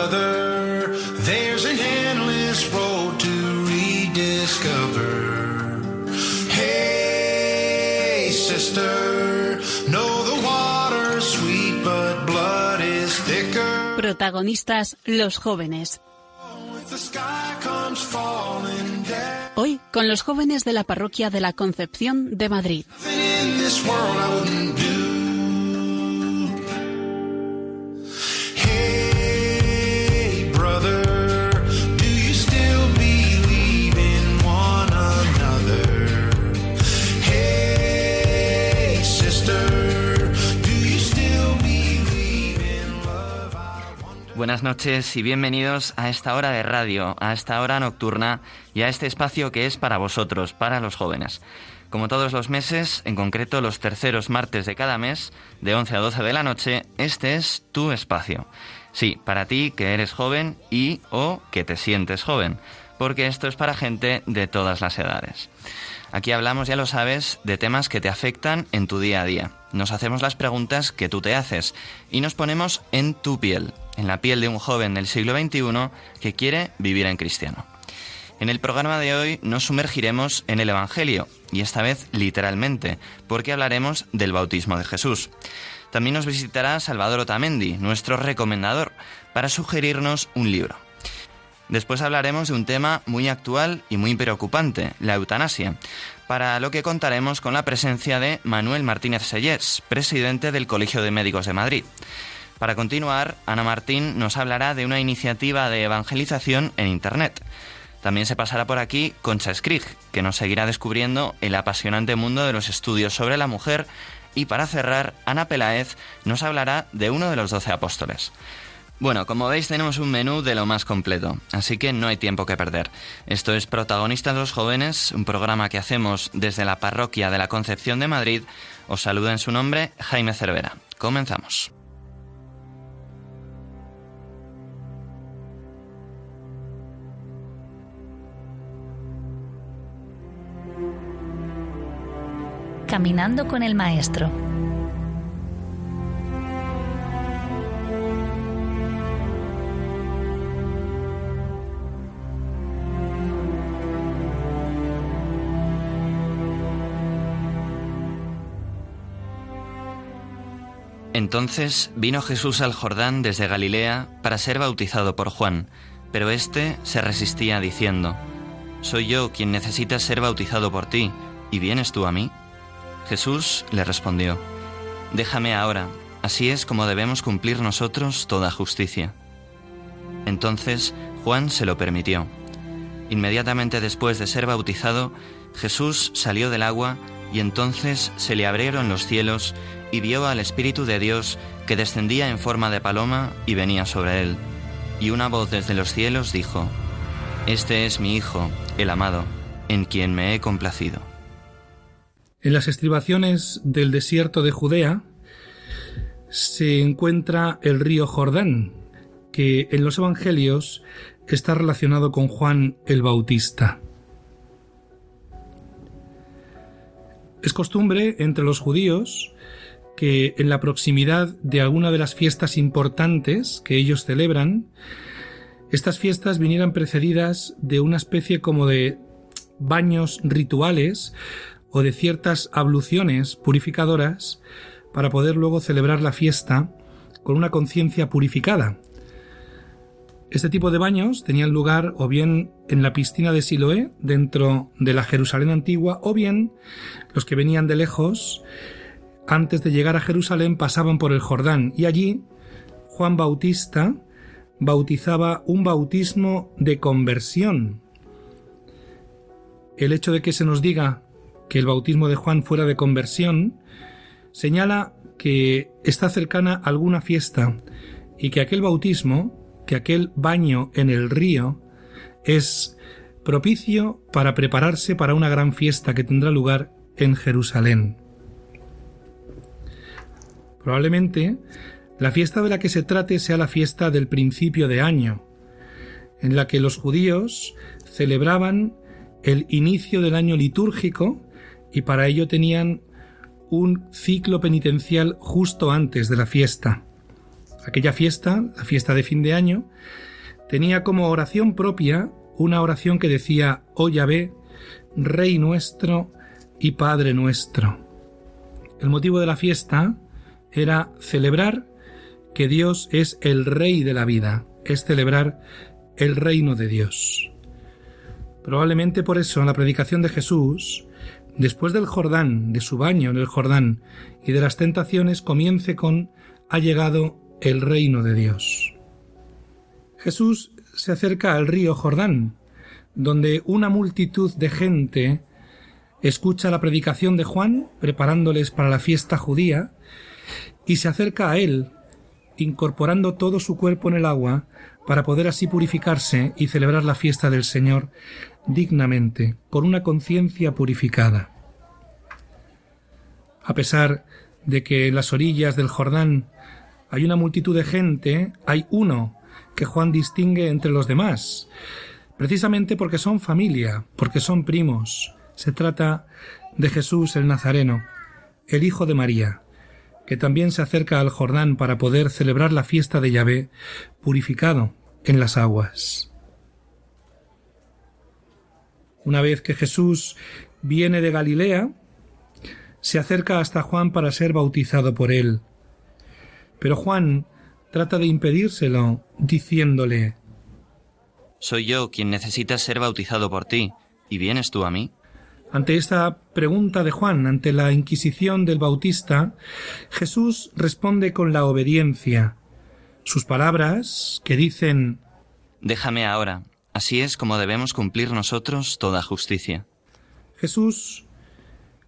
brother, there's an endless road to rediscover. Hey, sister, know the water's sweet, but blood is thicker. Protagonistas los jóvenes. Hoy con los jóvenes de la parroquia de la Concepción de Madrid. Buenas noches y bienvenidos a esta hora de radio, a esta hora nocturna y a este espacio que es para vosotros, para los jóvenes. Como todos los meses, en concreto los terceros martes de cada mes, de 11 a 12 de la noche, este es tu espacio. Sí, para ti que eres joven y o que te sientes joven, porque esto es para gente de todas las edades. Aquí hablamos, ya lo sabes, de temas que te afectan en tu día a día. Nos hacemos las preguntas que tú te haces y nos ponemos en tu piel, en la piel de un joven del siglo XXI que quiere vivir en cristiano. En el programa de hoy nos sumergiremos en el Evangelio, y esta vez literalmente, porque hablaremos del bautismo de Jesús. También nos visitará Salvador Otamendi, nuestro recomendador, para sugerirnos un libro. Después hablaremos de un tema muy actual y muy preocupante, la eutanasia, para lo que contaremos con la presencia de Manuel Martínez Sellés, presidente del Colegio de Médicos de Madrid. Para continuar, Ana Martín nos hablará de una iniciativa de evangelización en Internet. También se pasará por aquí Concha Skrig, que nos seguirá descubriendo el apasionante mundo de los estudios sobre la mujer. Y para cerrar, Ana Peláez nos hablará de uno de los doce apóstoles. Bueno, como veis tenemos un menú de lo más completo, así que no hay tiempo que perder. Esto es Protagonistas los Jóvenes, un programa que hacemos desde la parroquia de la Concepción de Madrid. Os saluda en su nombre Jaime Cervera. Comenzamos. Caminando con el Maestro. Entonces vino Jesús al Jordán desde Galilea para ser bautizado por Juan, pero éste se resistía diciendo, Soy yo quien necesita ser bautizado por ti, ¿y vienes tú a mí? Jesús le respondió, Déjame ahora, así es como debemos cumplir nosotros toda justicia. Entonces Juan se lo permitió. Inmediatamente después de ser bautizado, Jesús salió del agua y entonces se le abrieron los cielos y vio al Espíritu de Dios que descendía en forma de paloma y venía sobre él. Y una voz desde los cielos dijo, Este es mi Hijo, el amado, en quien me he complacido. En las estribaciones del desierto de Judea se encuentra el río Jordán, que en los Evangelios está relacionado con Juan el Bautista. Es costumbre entre los judíos que en la proximidad de alguna de las fiestas importantes que ellos celebran, estas fiestas vinieran precedidas de una especie como de baños rituales o de ciertas abluciones purificadoras para poder luego celebrar la fiesta con una conciencia purificada. Este tipo de baños tenían lugar o bien en la piscina de Siloé, dentro de la Jerusalén antigua, o bien los que venían de lejos, antes de llegar a Jerusalén, pasaban por el Jordán, y allí Juan Bautista bautizaba un bautismo de conversión. El hecho de que se nos diga que el bautismo de Juan fuera de conversión señala que está cercana alguna fiesta y que aquel bautismo, que aquel baño en el río, es propicio para prepararse para una gran fiesta que tendrá lugar en Jerusalén. Probablemente la fiesta de la que se trate sea la fiesta del principio de año, en la que los judíos celebraban el inicio del año litúrgico y para ello tenían un ciclo penitencial justo antes de la fiesta. Aquella fiesta, la fiesta de fin de año, tenía como oración propia una oración que decía, Oh Yahvé, Rey nuestro y Padre nuestro. El motivo de la fiesta era celebrar que Dios es el Rey de la vida, es celebrar el reino de Dios. Probablemente por eso la predicación de Jesús, después del Jordán, de su baño en el Jordán y de las tentaciones, comience con ha llegado el reino de Dios. Jesús se acerca al río Jordán, donde una multitud de gente escucha la predicación de Juan, preparándoles para la fiesta judía, y se acerca a él, incorporando todo su cuerpo en el agua, para poder así purificarse y celebrar la fiesta del Señor dignamente, con una conciencia purificada. A pesar de que en las orillas del Jordán hay una multitud de gente, hay uno que Juan distingue entre los demás, precisamente porque son familia, porque son primos. Se trata de Jesús el Nazareno, el Hijo de María, que también se acerca al Jordán para poder celebrar la fiesta de Yahvé, purificado en las aguas. Una vez que Jesús viene de Galilea, se acerca hasta Juan para ser bautizado por él. Pero Juan trata de impedírselo, diciéndole Soy yo quien necesita ser bautizado por ti, ¿y vienes tú a mí? Ante esta pregunta de Juan, ante la Inquisición del Bautista, Jesús responde con la obediencia. Sus palabras, que dicen Déjame ahora, así es como debemos cumplir nosotros toda justicia. Jesús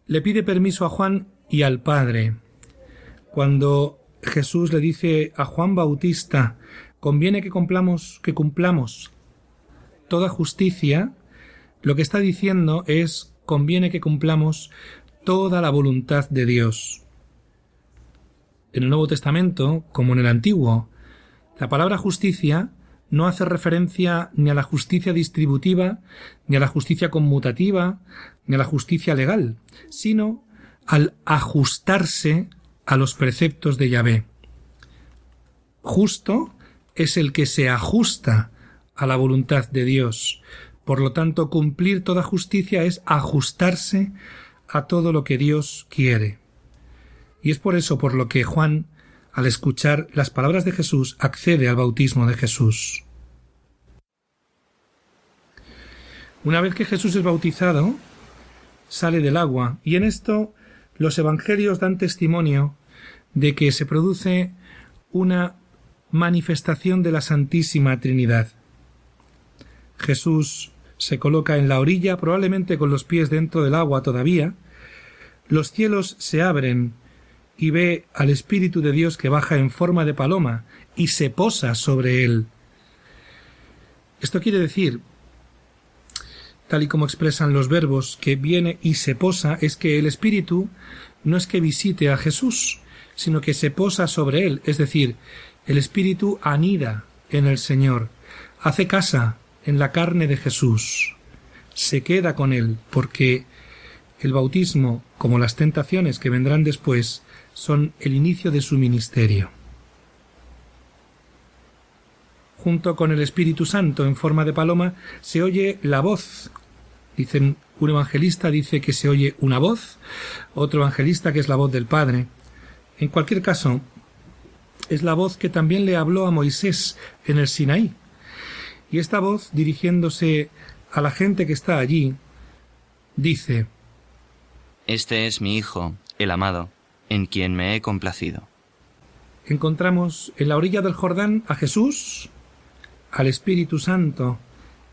le pide permiso a Juan y al Padre. Cuando Jesús le dice a Juan Bautista, conviene que cumplamos, que cumplamos toda justicia, lo que está diciendo es conviene que cumplamos toda la voluntad de Dios. En el Nuevo Testamento, como en el Antiguo, la palabra justicia no hace referencia ni a la justicia distributiva, ni a la justicia conmutativa, ni a la justicia legal, sino al ajustarse a los preceptos de Yahvé. Justo es el que se ajusta a la voluntad de Dios, por lo tanto, cumplir toda justicia es ajustarse a todo lo que Dios quiere. Y es por eso por lo que Juan, al escuchar las palabras de Jesús, accede al bautismo de Jesús. Una vez que Jesús es bautizado, sale del agua, y en esto los evangelios dan testimonio de que se produce una manifestación de la Santísima Trinidad. Jesús se coloca en la orilla, probablemente con los pies dentro del agua todavía, los cielos se abren y ve al Espíritu de Dios que baja en forma de paloma y se posa sobre él. Esto quiere decir, tal y como expresan los verbos que viene y se posa, es que el Espíritu no es que visite a Jesús, sino que se posa sobre él, es decir, el Espíritu anida en el Señor, hace casa en la carne de Jesús, se queda con él, porque el bautismo, como las tentaciones que vendrán después, son el inicio de su ministerio. Junto con el Espíritu Santo en forma de paloma se oye la voz. Dicen, un evangelista dice que se oye una voz, otro evangelista que es la voz del Padre. En cualquier caso, es la voz que también le habló a Moisés en el Sinaí, y esta voz, dirigiéndose a la gente que está allí, dice Este es mi Hijo, el amado, en quien me he complacido. Encontramos en la orilla del Jordán a Jesús, al Espíritu Santo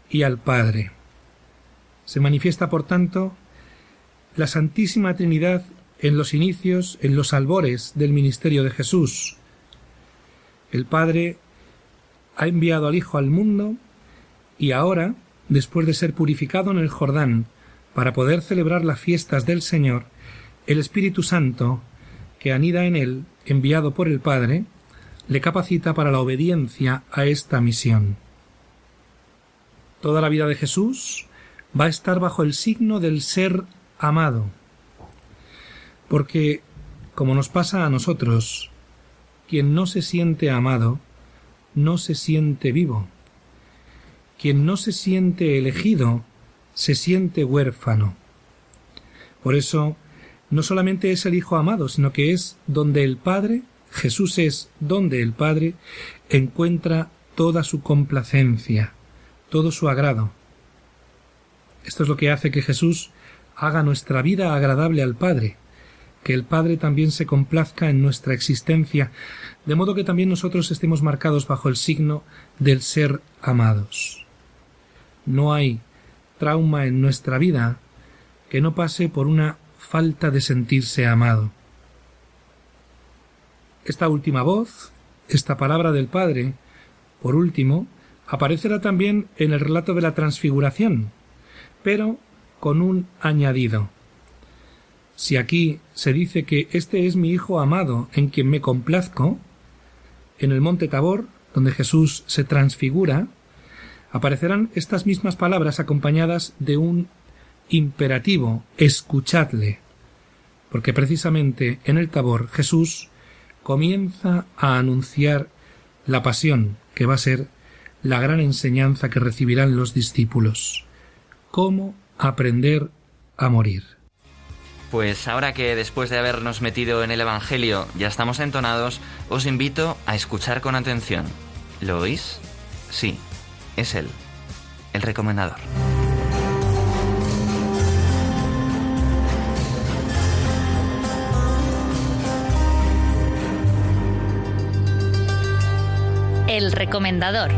y al Padre. Se manifiesta, por tanto, la Santísima Trinidad en los inicios, en los albores del ministerio de Jesús. El Padre ha enviado al Hijo al mundo y ahora, después de ser purificado en el Jordán, para poder celebrar las fiestas del Señor, el Espíritu Santo, que anida en él, enviado por el Padre, le capacita para la obediencia a esta misión. Toda la vida de Jesús va a estar bajo el signo del ser amado, porque, como nos pasa a nosotros, quien no se siente amado, no se siente vivo. Quien no se siente elegido, se siente huérfano. Por eso, no solamente es el Hijo amado, sino que es donde el Padre, Jesús es donde el Padre encuentra toda su complacencia, todo su agrado. Esto es lo que hace que Jesús haga nuestra vida agradable al Padre, que el Padre también se complazca en nuestra existencia, de modo que también nosotros estemos marcados bajo el signo del ser amados. No hay trauma en nuestra vida que no pase por una falta de sentirse amado. Esta última voz, esta palabra del Padre, por último, aparecerá también en el relato de la transfiguración, pero con un añadido. Si aquí se dice que este es mi Hijo amado en quien me complazco, en el monte Tabor, donde Jesús se transfigura, aparecerán estas mismas palabras acompañadas de un imperativo escuchadle, porque precisamente en el Tabor Jesús comienza a anunciar la pasión que va a ser la gran enseñanza que recibirán los discípulos. ¿Cómo aprender a morir? Pues ahora que después de habernos metido en el Evangelio ya estamos entonados, os invito a escuchar con atención. ¿Lo oís? Sí, es él, el recomendador. El recomendador.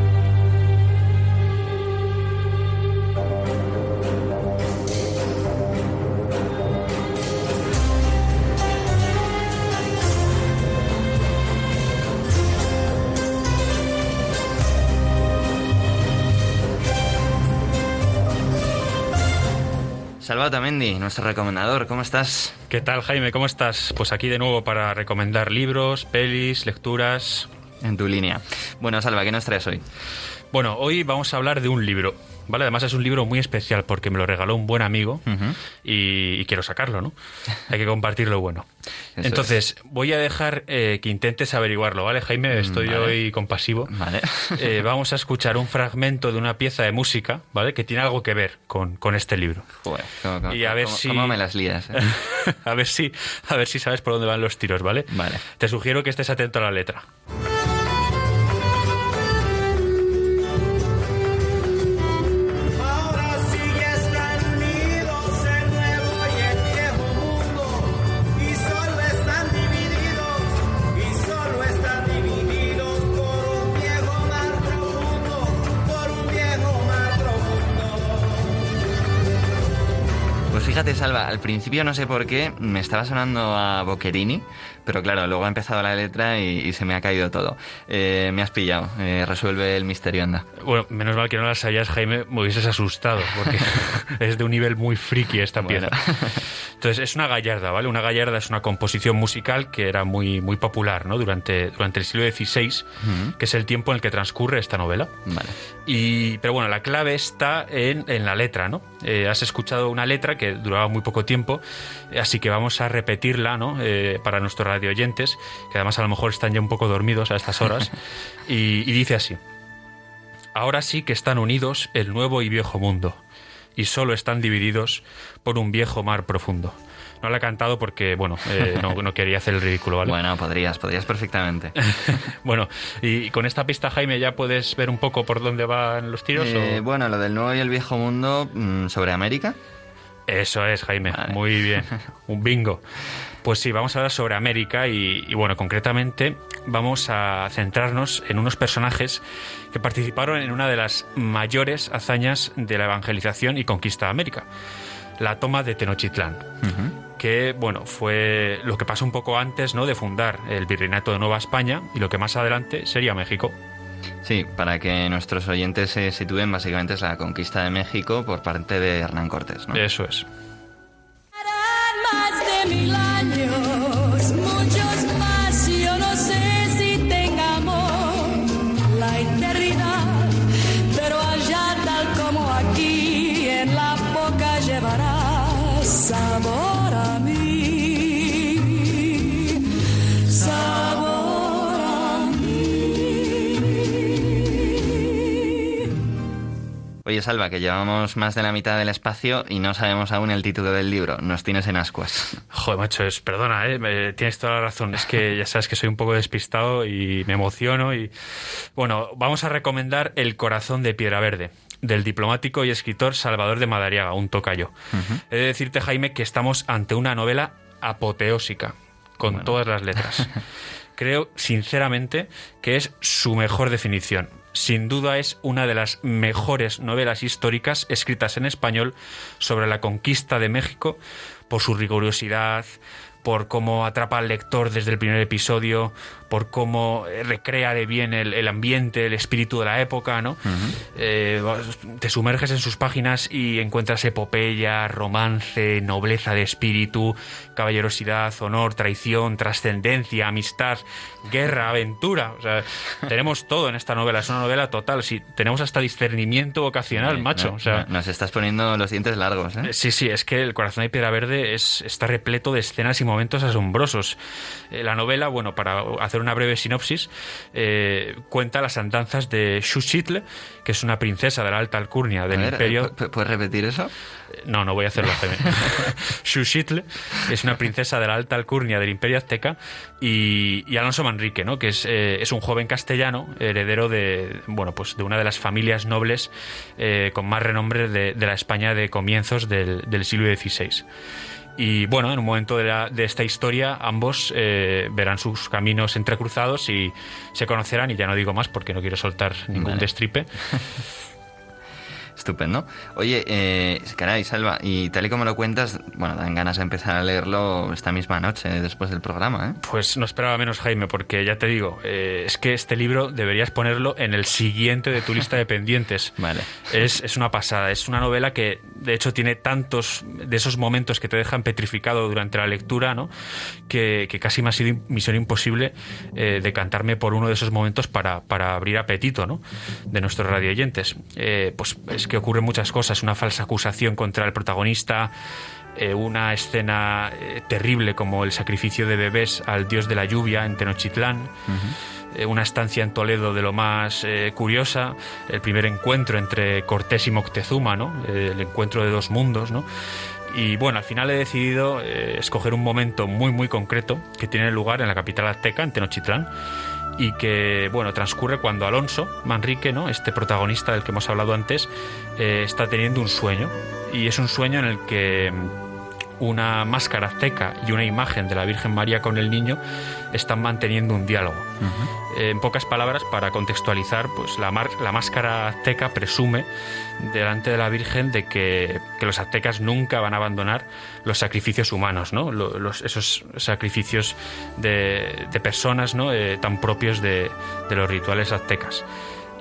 Salva Mendy, nuestro recomendador, ¿cómo estás? ¿Qué tal, Jaime? ¿Cómo estás? Pues aquí de nuevo para recomendar libros, pelis, lecturas. En tu línea. Bueno, Salva, ¿qué nos traes hoy? Bueno, hoy vamos a hablar de un libro. ¿Vale? Además es un libro muy especial porque me lo regaló un buen amigo y, quiero sacarlo, ¿no? Hay que compartir lo bueno. Entonces, voy a dejar eh, que intentes averiguarlo, ¿vale, Jaime? Mm, Estoy hoy compasivo. Vale. Eh, vamos a escuchar un fragmento de una pieza de música, ¿vale? Que tiene algo que ver con, este libro. Joder, y a ver si... ¿Cómo me las lías? Eh? a, ver si, a ver si sabes por dónde van los tiros, ¿vale? Vale. Te sugiero que estés atento a la letra. Al principio no sé por qué me estaba sonando a Boccherini, pero claro, luego ha empezado la letra y, se me ha caído todo. Eh, me has pillado, eh, resuelve el misterio, anda. Bueno, menos mal que no la sabías, Jaime, me hubieses asustado, porque es de un nivel muy friki esta pieza. Entonces, es una gallarda, ¿vale? Una gallarda es una composición musical que era muy, muy popular, ¿no? Durante, durante el siglo XVI, que es el tiempo en el que transcurre esta novela. Vale. Y, pero bueno, la clave está en, en la letra, ¿no? Eh, has escuchado una letra que duraba muy poco tiempo, así que vamos a repetirla ¿no? Eh, para nuestros radio oyentes, que además a lo mejor están ya un poco dormidos a estas horas, y, dice así, ahora sí que están unidos el nuevo y viejo mundo, y solo están divididos por un viejo mar profundo. No la he cantado porque, bueno, eh, no, quería hacer el ridículo, ¿vale? Bueno, podrías, podrías perfectamente. bueno, y con esta pista, Jaime, ¿ya puedes ver un poco por dónde van los tiros? Eh, bueno, lo del nuevo y el viejo mundo mm, sobre América. Eso es, Jaime. Muy bien. Un bingo. Pues sí, vamos a hablar sobre América y, bueno, concretamente vamos a centrarnos en unos personajes que participaron en una de las mayores hazañas de la evangelización y conquista de América, la toma de Tenochtitlán. que bueno, fue lo que pasó un poco antes ¿no? de fundar el Virreinato de Nueva España y lo que más adelante sería México. Sí, para que nuestros oyentes se sitúen, básicamente es la conquista de México por parte de Hernán Cortés. ¿no? Eso es. Más Oye, Salva, que llevamos más de la mitad del espacio y no sabemos aún el título del libro. Nos tienes en ascuas. Joder, macho, es, perdona, ¿eh? Me- tienes toda la razón. Es que ya sabes que soy un poco despistado y me emociono. y Bueno, vamos a recomendar El corazón de piedra verde del diplomático y escritor Salvador de Madariaga, un tocayo. He de decirte, Jaime, que estamos ante una novela apoteósica, con todas las letras. Creo, sinceramente, que es su mejor definición. Sin duda es una de las mejores novelas históricas escritas en español sobre la conquista de México por su rigurosidad, por cómo atrapa al lector desde el primer episodio, por cómo eh, recrea de bien el, el ambiente, el espíritu de la época, ¿no? Eh, te sumerges en sus páginas y encuentras epopeya, romance, nobleza de espíritu, caballerosidad, honor, traición, trascendencia, amistad, guerra, aventura. O sea, tenemos todo en esta novela. Es una novela total. Sí, tenemos hasta discernimiento vocacional, macho. no- O sea, no- nos estás poniendo los dientes largos, ¿eh? Sí, sí, es que El corazón de piedra verde es, está repleto de escenas y momentos asombrosos. Eh, la novela, bueno, para hacer una breve sinopsis, eh, cuenta las andanzas de Xuchitl, que es una princesa de la alta alcurnia del ver, imperio... ¿pu- ¿Puedes repetir eso? No, no voy a hacerlo. Xuchitl es una princesa de la alta alcurnia del Imperio Azteca y, y Alonso Manrique, ¿no? que es, eh, es un joven castellano, heredero de, bueno, pues de una de las familias nobles eh, con más renombre de, de la España de comienzos del, del siglo XVI. Y bueno, en un momento de, la- de esta historia, ambos eh, verán sus caminos entrecruzados y se conocerán, y ya no digo más porque no quiero soltar ningún Vale. destripe. Estupendo. Oye, eh, caray, Salva, y tal y como lo cuentas, bueno, dan ganas de empezar a leerlo esta misma noche, después del programa, ¿eh? Pues no esperaba menos, Jaime, porque ya te digo, eh, es que este libro deberías ponerlo en el siguiente de tu lista de pendientes. Vale. Es, es una pasada, es una novela que de hecho tiene tantos de esos momentos que te dejan petrificado durante la lectura, ¿no? Que, que casi me ha sido misión imposible eh, decantarme por uno de esos momentos para, para abrir apetito, ¿no? De nuestros radioyentes. Eh, pues es que ocurren muchas cosas, una falsa acusación contra el protagonista, eh, una escena eh, terrible como el sacrificio de bebés al dios de la lluvia en Tenochtitlán, eh, una estancia en Toledo de lo más eh, curiosa, el primer encuentro entre Cortés y Moctezuma, ¿no? El encuentro de dos mundos, ¿no? Y bueno, al final he decidido eh, escoger un momento muy muy concreto que tiene lugar en la capital azteca, en Tenochtitlán, y que bueno transcurre cuando Alonso Manrique, ¿no? Este protagonista del que hemos hablado antes, eh, está teniendo un sueño y es un sueño en el que una máscara azteca y una imagen de la Virgen María con el niño están manteniendo un diálogo. Eh, en pocas palabras, para contextualizar, pues la, mar- la máscara azteca presume delante de la Virgen de que, que los aztecas nunca van a abandonar los sacrificios humanos, ¿no? Los- esos sacrificios de, de personas ¿no? Eh, tan propios de, de los rituales aztecas.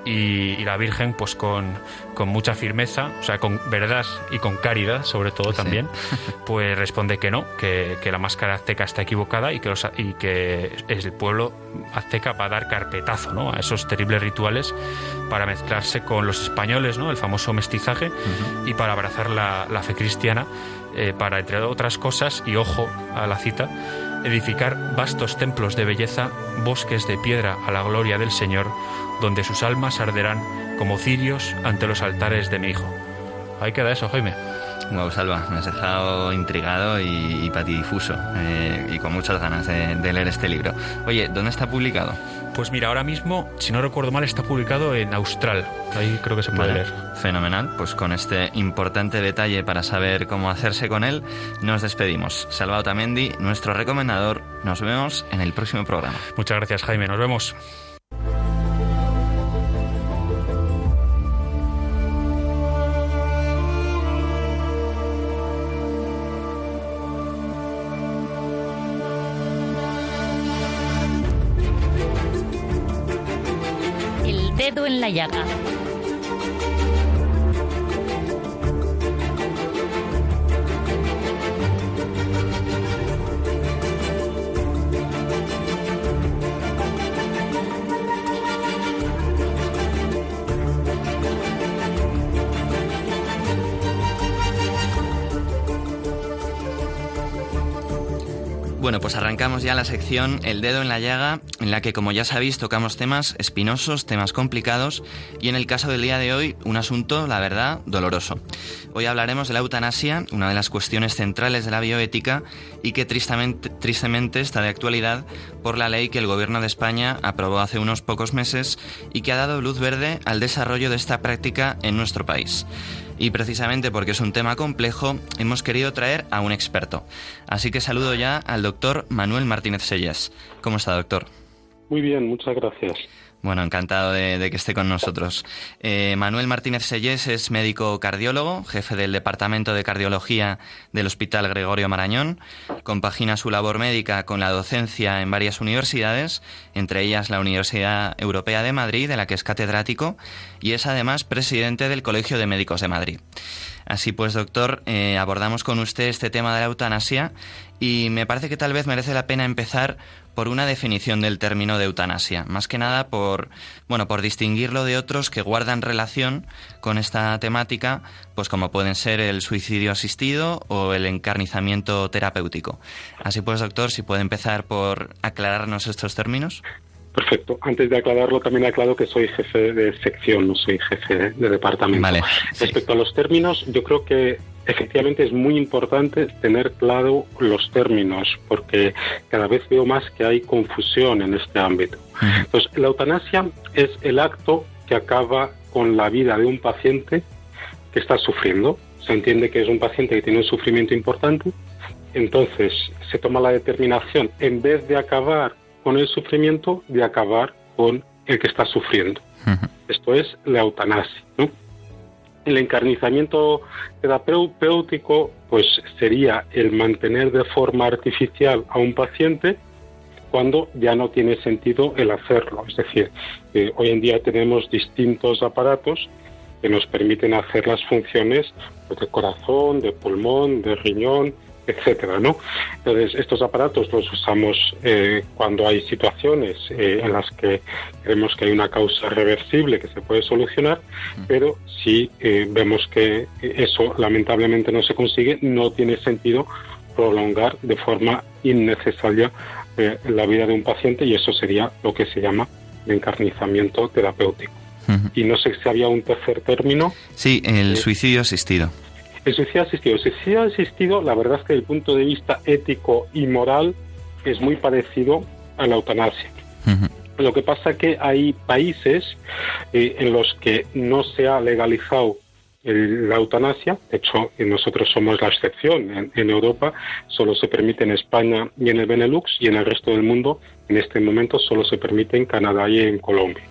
Y, y la Virgen, pues con, con mucha firmeza, o sea, con verdad y con caridad, sobre todo Sí. también, pues responde que no, que, que la máscara azteca está equivocada y que, los, y que el pueblo azteca va a dar carpetazo ¿no? a esos terribles rituales para mezclarse con los españoles, ¿no? el famoso mestizaje, y para abrazar la, la fe cristiana, eh, para, entre otras cosas, y ojo a la cita, edificar vastos templos de belleza, bosques de piedra a la gloria del Señor, donde sus almas arderán como cirios ante los altares de mi Hijo. Ahí queda eso, Jaime. Wow, Salva, me has dejado intrigado y, y patidifuso eh, y con muchas ganas de, de leer este libro. Oye, ¿dónde está publicado? Pues mira, ahora mismo, si no recuerdo mal, está publicado en Austral. Ahí creo que se puede Vale, leer. Fenomenal, pues con este importante detalle para saber cómo hacerse con él, nos despedimos. Salva Otamendi, nuestro recomendador, nos vemos en el próximo programa. Muchas gracias, Jaime. Nos vemos. Dedo ya la sección El dedo en la llaga, en la que como ya sabéis tocamos temas espinosos, temas complicados y en el caso del día de hoy un asunto, la verdad, doloroso. Hoy hablaremos de la eutanasia, una de las cuestiones centrales de la bioética y que tristemente, tristemente está de actualidad por la ley que el Gobierno de España aprobó hace unos pocos meses y que ha dado luz verde al desarrollo de esta práctica en nuestro país. Y precisamente porque es un tema complejo, hemos querido traer a un experto. Así que saludo ya al doctor Manuel Martínez Sellas. ¿Cómo está, doctor? Muy bien, muchas gracias. Bueno, encantado de, que esté con nosotros. Eh, Manuel Martínez Sellés es médico cardiólogo, jefe del Departamento de Cardiología del Hospital Gregorio Marañón. Compagina su labor médica con la docencia en varias universidades, entre ellas la Universidad Europea de Madrid, de la que es catedrático, y es además presidente del Colegio de Médicos de Madrid. Así pues, doctor, eh, abordamos con usted este tema de la eutanasia y me parece que tal vez merece la pena empezar por una definición del término de eutanasia, más que nada por, bueno, por distinguirlo de otros que guardan relación con esta temática, pues como pueden ser el suicidio asistido o el encarnizamiento terapéutico. Así pues, doctor, si puede empezar por aclararnos estos términos. Perfecto. Antes de aclararlo, también aclaro que soy jefe de sección, no soy jefe de departamento. Vale. Respecto a los términos, yo creo que efectivamente es muy importante tener claro los términos, porque cada vez veo más que hay confusión en este ámbito. Entonces, la eutanasia es el acto que acaba con la vida de un paciente que está sufriendo. Se entiende que es un paciente que tiene un sufrimiento importante. Entonces, se toma la determinación, en vez de acabar con el sufrimiento de acabar con el que está sufriendo. Esto es la eutanasia. El encarnizamiento terapéutico pues sería el mantener de forma artificial a un paciente cuando ya no tiene sentido el hacerlo. Es decir, eh, hoy en día tenemos distintos aparatos que nos permiten hacer las funciones pues, de corazón, de pulmón, de riñón, etcétera, ¿no? Entonces, estos aparatos los usamos eh, cuando hay situaciones eh, en las que creemos que hay una causa reversible que se puede solucionar, pero si eh, vemos que eso lamentablemente no se consigue, no tiene sentido prolongar de forma innecesaria la vida de un paciente y eso sería lo que se llama encarnizamiento terapéutico. Y no sé si había un tercer término. Sí, el suicidio asistido. El suicidio asistido. El suicidio asistido, la verdad es que desde el punto de vista ético y moral es muy parecido a la eutanasia. Lo que pasa que hay países eh, en los que no se ha legalizado la eutanasia, de hecho nosotros somos la excepción, en, Europa solo se permite en España y en el Benelux y en el resto del mundo en este momento solo se permite en Canadá y en Colombia.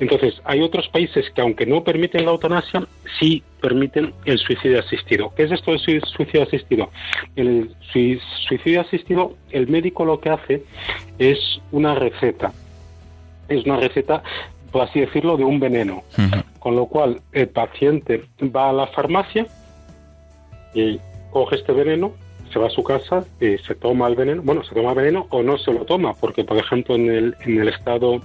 Entonces hay otros países que aunque no permiten la eutanasia, sí permiten el suicidio asistido. ¿Qué es esto del suicidio asistido? El suicidio asistido, el médico lo que hace es una receta. Es una receta por así decirlo, de un veneno. Con lo cual, el paciente va a la farmacia y coge este veneno, se va a su casa y se toma el veneno. Bueno, se toma el veneno o no se lo toma, porque, por ejemplo, en el, en el estado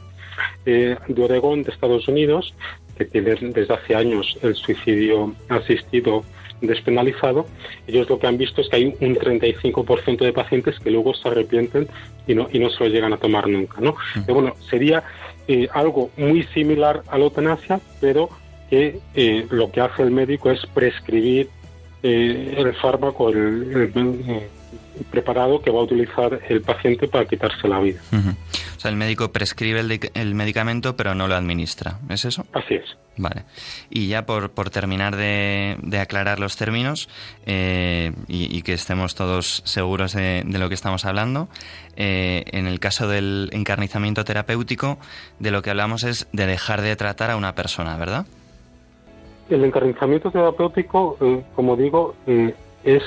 eh, de Oregón, de Estados Unidos, que tiene desde hace años el suicidio asistido despenalizado, ellos lo que han visto es que hay un 35% de pacientes que luego se arrepienten y no, y no se lo llegan a tomar nunca. ¿no? bueno, sería eh, algo muy similar a la eutanasia, pero que eh, lo que hace el médico es prescribir eh, el fármaco, el, preparado que va a utilizar el paciente para quitarse la vida. O sea, el médico prescribe el, medicamento, pero no lo administra. ¿Es eso? Así es. Vale. Y ya por, por terminar de, aclarar los términos y, que estemos todos seguros de, de lo que estamos hablando, eh, en el caso del encarnizamiento terapéutico, de lo que hablamos es de dejar de tratar a una persona, ¿verdad? El encarnizamiento terapéutico, eh, como digo, eh, es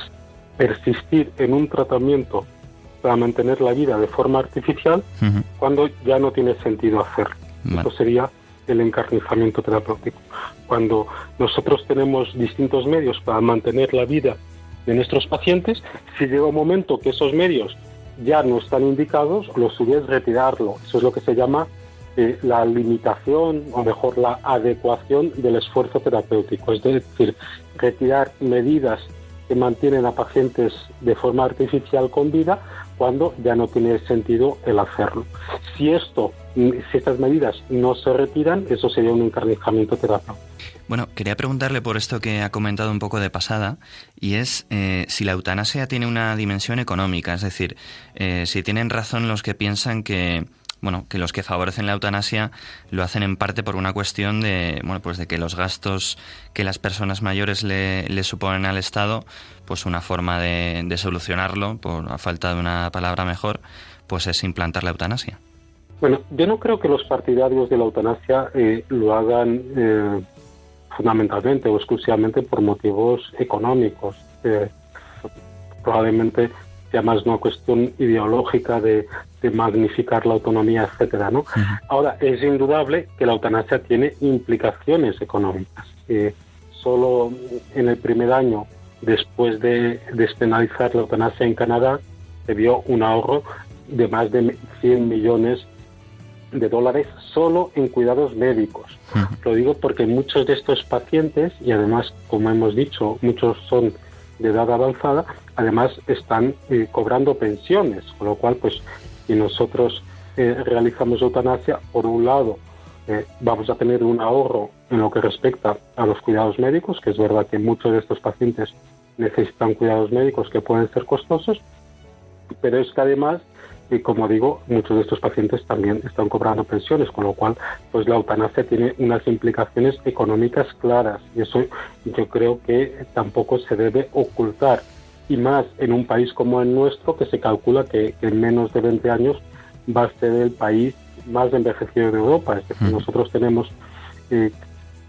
persistir en un tratamiento para mantener la vida de forma artificial cuando ya no tiene sentido hacerlo. Eso sería el encarnizamiento terapéutico. Cuando nosotros tenemos distintos medios para mantener la vida de nuestros pacientes, si llega un momento que esos medios ya no están indicados, lo suyo es retirarlo. Eso es lo que se llama eh, la limitación o mejor la adecuación del esfuerzo terapéutico, es decir, retirar medidas que mantienen a pacientes de forma artificial con vida cuando ya no tiene sentido el hacerlo. Si esto, si estas medidas no se retiran, eso sería un encarnizamiento terapéutico. Bueno, quería preguntarle por esto que ha comentado un poco de pasada, y es eh, si la eutanasia tiene una dimensión económica, es decir, eh, si tienen razón los que piensan que bueno, que los que favorecen la eutanasia lo hacen en parte por una cuestión de, bueno, pues de que los gastos que las personas mayores le, suponen al Estado, pues una forma de, de, solucionarlo, por a falta de una palabra mejor, pues es implantar la eutanasia. Bueno, yo no creo que los partidarios de la eutanasia eh, lo hagan eh, fundamentalmente o exclusivamente por motivos económicos. Eh, probablemente sea más una cuestión ideológica de, de magnificar la autonomía, etcétera, ¿no? Ahora, es indudable que la eutanasia tiene implicaciones económicas. Eh, solo en el primer año después de despenalizar la eutanasia en Canadá se vio un ahorro de más de 100 millones de dólares solo en cuidados médicos. Lo digo porque muchos de estos pacientes, y además, como hemos dicho, muchos son de edad avanzada, además están eh, cobrando pensiones, con lo cual, pues, si nosotros eh, realizamos eutanasia, por un lado, eh, vamos a tener un ahorro en lo que respecta a los cuidados médicos, que es verdad que muchos de estos pacientes necesitan cuidados médicos que pueden ser costosos, pero es que además y como digo, muchos de estos pacientes también están cobrando pensiones, con lo cual, pues la eutanasia tiene unas implicaciones económicas claras y eso yo creo que tampoco se debe ocultar y más en un país como el nuestro que se calcula que, en menos de 20 años va a ser el país más envejecido de Europa. Es decir, nosotros tenemos, eh,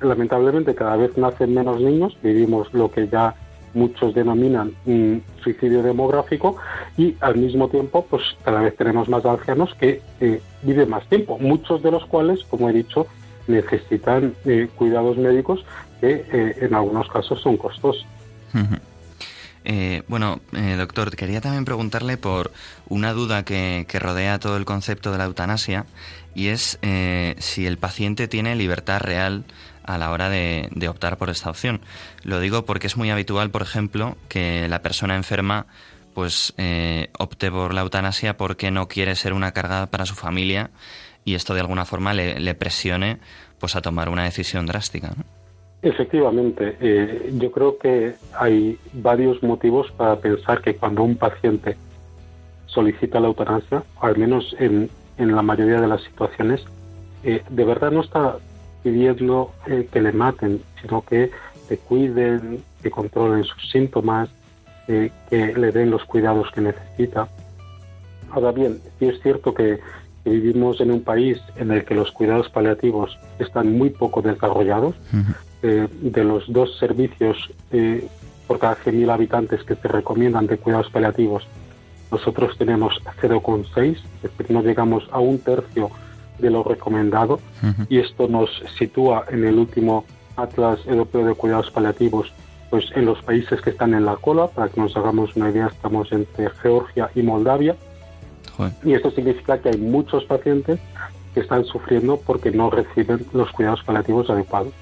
lamentablemente, cada vez nacen menos niños, vivimos lo que ya muchos denominan suicidio demográfico y al mismo tiempo pues cada vez tenemos más ancianos que eh, viven más tiempo, muchos de los cuales, como he dicho, necesitan eh, cuidados médicos que eh, en algunos casos son costosos. Eh, bueno, eh, doctor, quería también preguntarle por una duda que, rodea todo el concepto de la eutanasia y es eh, si el paciente tiene libertad real a la hora de, optar por esta opción. Lo digo porque es muy habitual, por ejemplo, que la persona enferma pues eh, opte por la eutanasia porque no quiere ser una carga para su familia y esto de alguna forma le, presione pues a tomar una decisión drástica. Efectivamente, eh, yo creo que hay varios motivos para pensar que cuando un paciente solicita la eutanasia, al menos en, en la mayoría de las situaciones, eh, de verdad no está pidiendo eh, que le maten, sino que le cuiden, que controlen sus síntomas, eh, que le den los cuidados que necesita. Ahora bien, sí es cierto que, vivimos en un país en el que los cuidados paliativos están muy poco desarrollados. Eh, de los dos servicios eh, por cada 100.000 habitantes que se recomiendan de cuidados paliativos, nosotros tenemos 0,6, es decir, no llegamos a un tercio de lo recomendado uh -huh. y esto nos sitúa en el último Atlas Europeo de Cuidados Paliativos pues en los países que están en la cola, para que nos hagamos una idea, estamos entre Georgia y Moldavia. Joder. Y esto significa que hay muchos pacientes que están sufriendo porque no reciben los cuidados paliativos adecuados.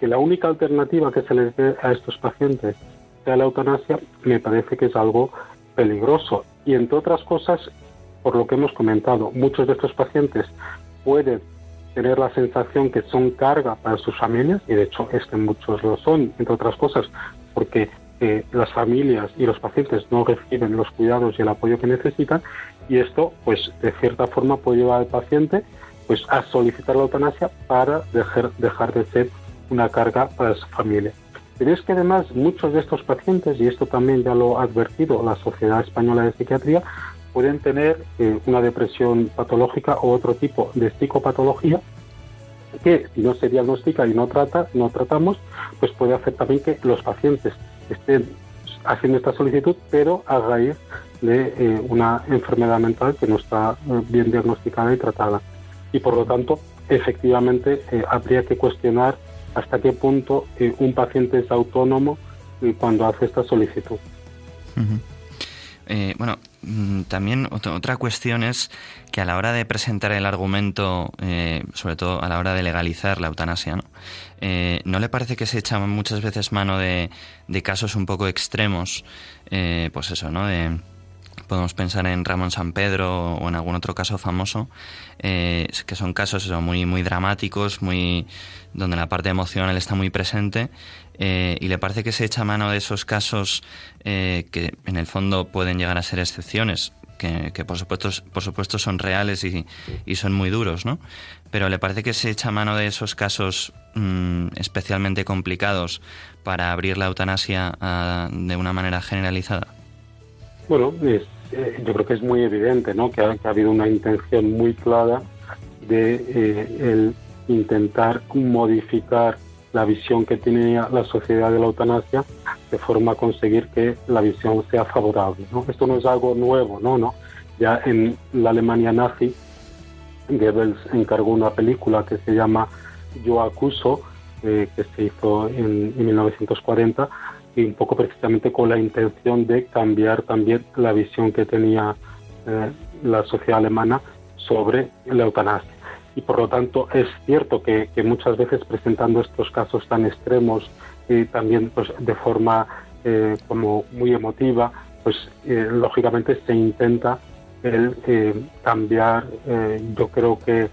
Que la única alternativa que se les dé a estos pacientes sea la eutanasia, me parece que es algo peligroso. Y entre otras cosas, por lo que hemos comentado, muchos de estos pacientes pueden tener la sensación que son carga para sus familias, y de hecho es muchos lo son, entre otras cosas, porque eh, las familias y los pacientes no reciben los cuidados y el apoyo que necesitan, y esto, pues, de cierta forma puede llevar al paciente pues a solicitar la eutanasia para dejar, dejar de ser una carga para su familia. Pero es que además muchos de estos pacientes, y esto también ya lo ha advertido la Sociedad Española de Psiquiatría, pueden tener eh, una depresión patológica o otro tipo de psicopatología que si no se diagnostica y no trata, no tratamos, pues puede hacer también que los pacientes estén haciendo esta solicitud, pero a raíz de eh, una enfermedad mental que no está eh, bien diagnosticada y tratada. Y por lo tanto, efectivamente, eh, habría que cuestionar hasta qué punto eh, un paciente es autónomo cuando hace esta solicitud. Eh, bueno, mm, también otra cuestión es que a la hora de presentar el argumento, eh, sobre todo a la hora de legalizar la eutanasia, ¿no? Eh, ¿no le parece que se echa muchas veces mano de, de casos un poco extremos? Eh, pues eso, ¿no? De podemos pensar en Ramón San Pedro o en algún otro caso famoso, eh, que son casos muy, muy dramáticos, muy donde la parte emocional está muy presente eh, y le parece que se echa mano de esos casos eh, que en el fondo pueden llegar a ser excepciones, que, por, supuesto, por supuesto son reales y, y, son muy duros, ¿no? Pero le parece que se echa mano de esos casos mm, especialmente complicados para abrir la eutanasia ah, de una manera generalizada. Bueno, eh, yo creo que es muy evidente, ¿no? Que ha, habido una intención muy clara de eh, el intentar modificar la visión que tiene la sociedad de la eutanasia de forma a conseguir que la visión sea favorable. ¿no? Esto no es algo nuevo, no, no. Ya en la Alemania nazi, Goebbels encargó una película que se llama Yo acuso, eh, que se hizo en, 1940 y un poco precisamente con la intención de cambiar también la visión que tenía eh, la sociedad alemana sobre la eutanasia. Y por lo tanto es cierto que, muchas veces presentando estos casos tan extremos y también pues de forma eh, como muy emotiva pues eh, lógicamente se intenta el cambiar yo creo que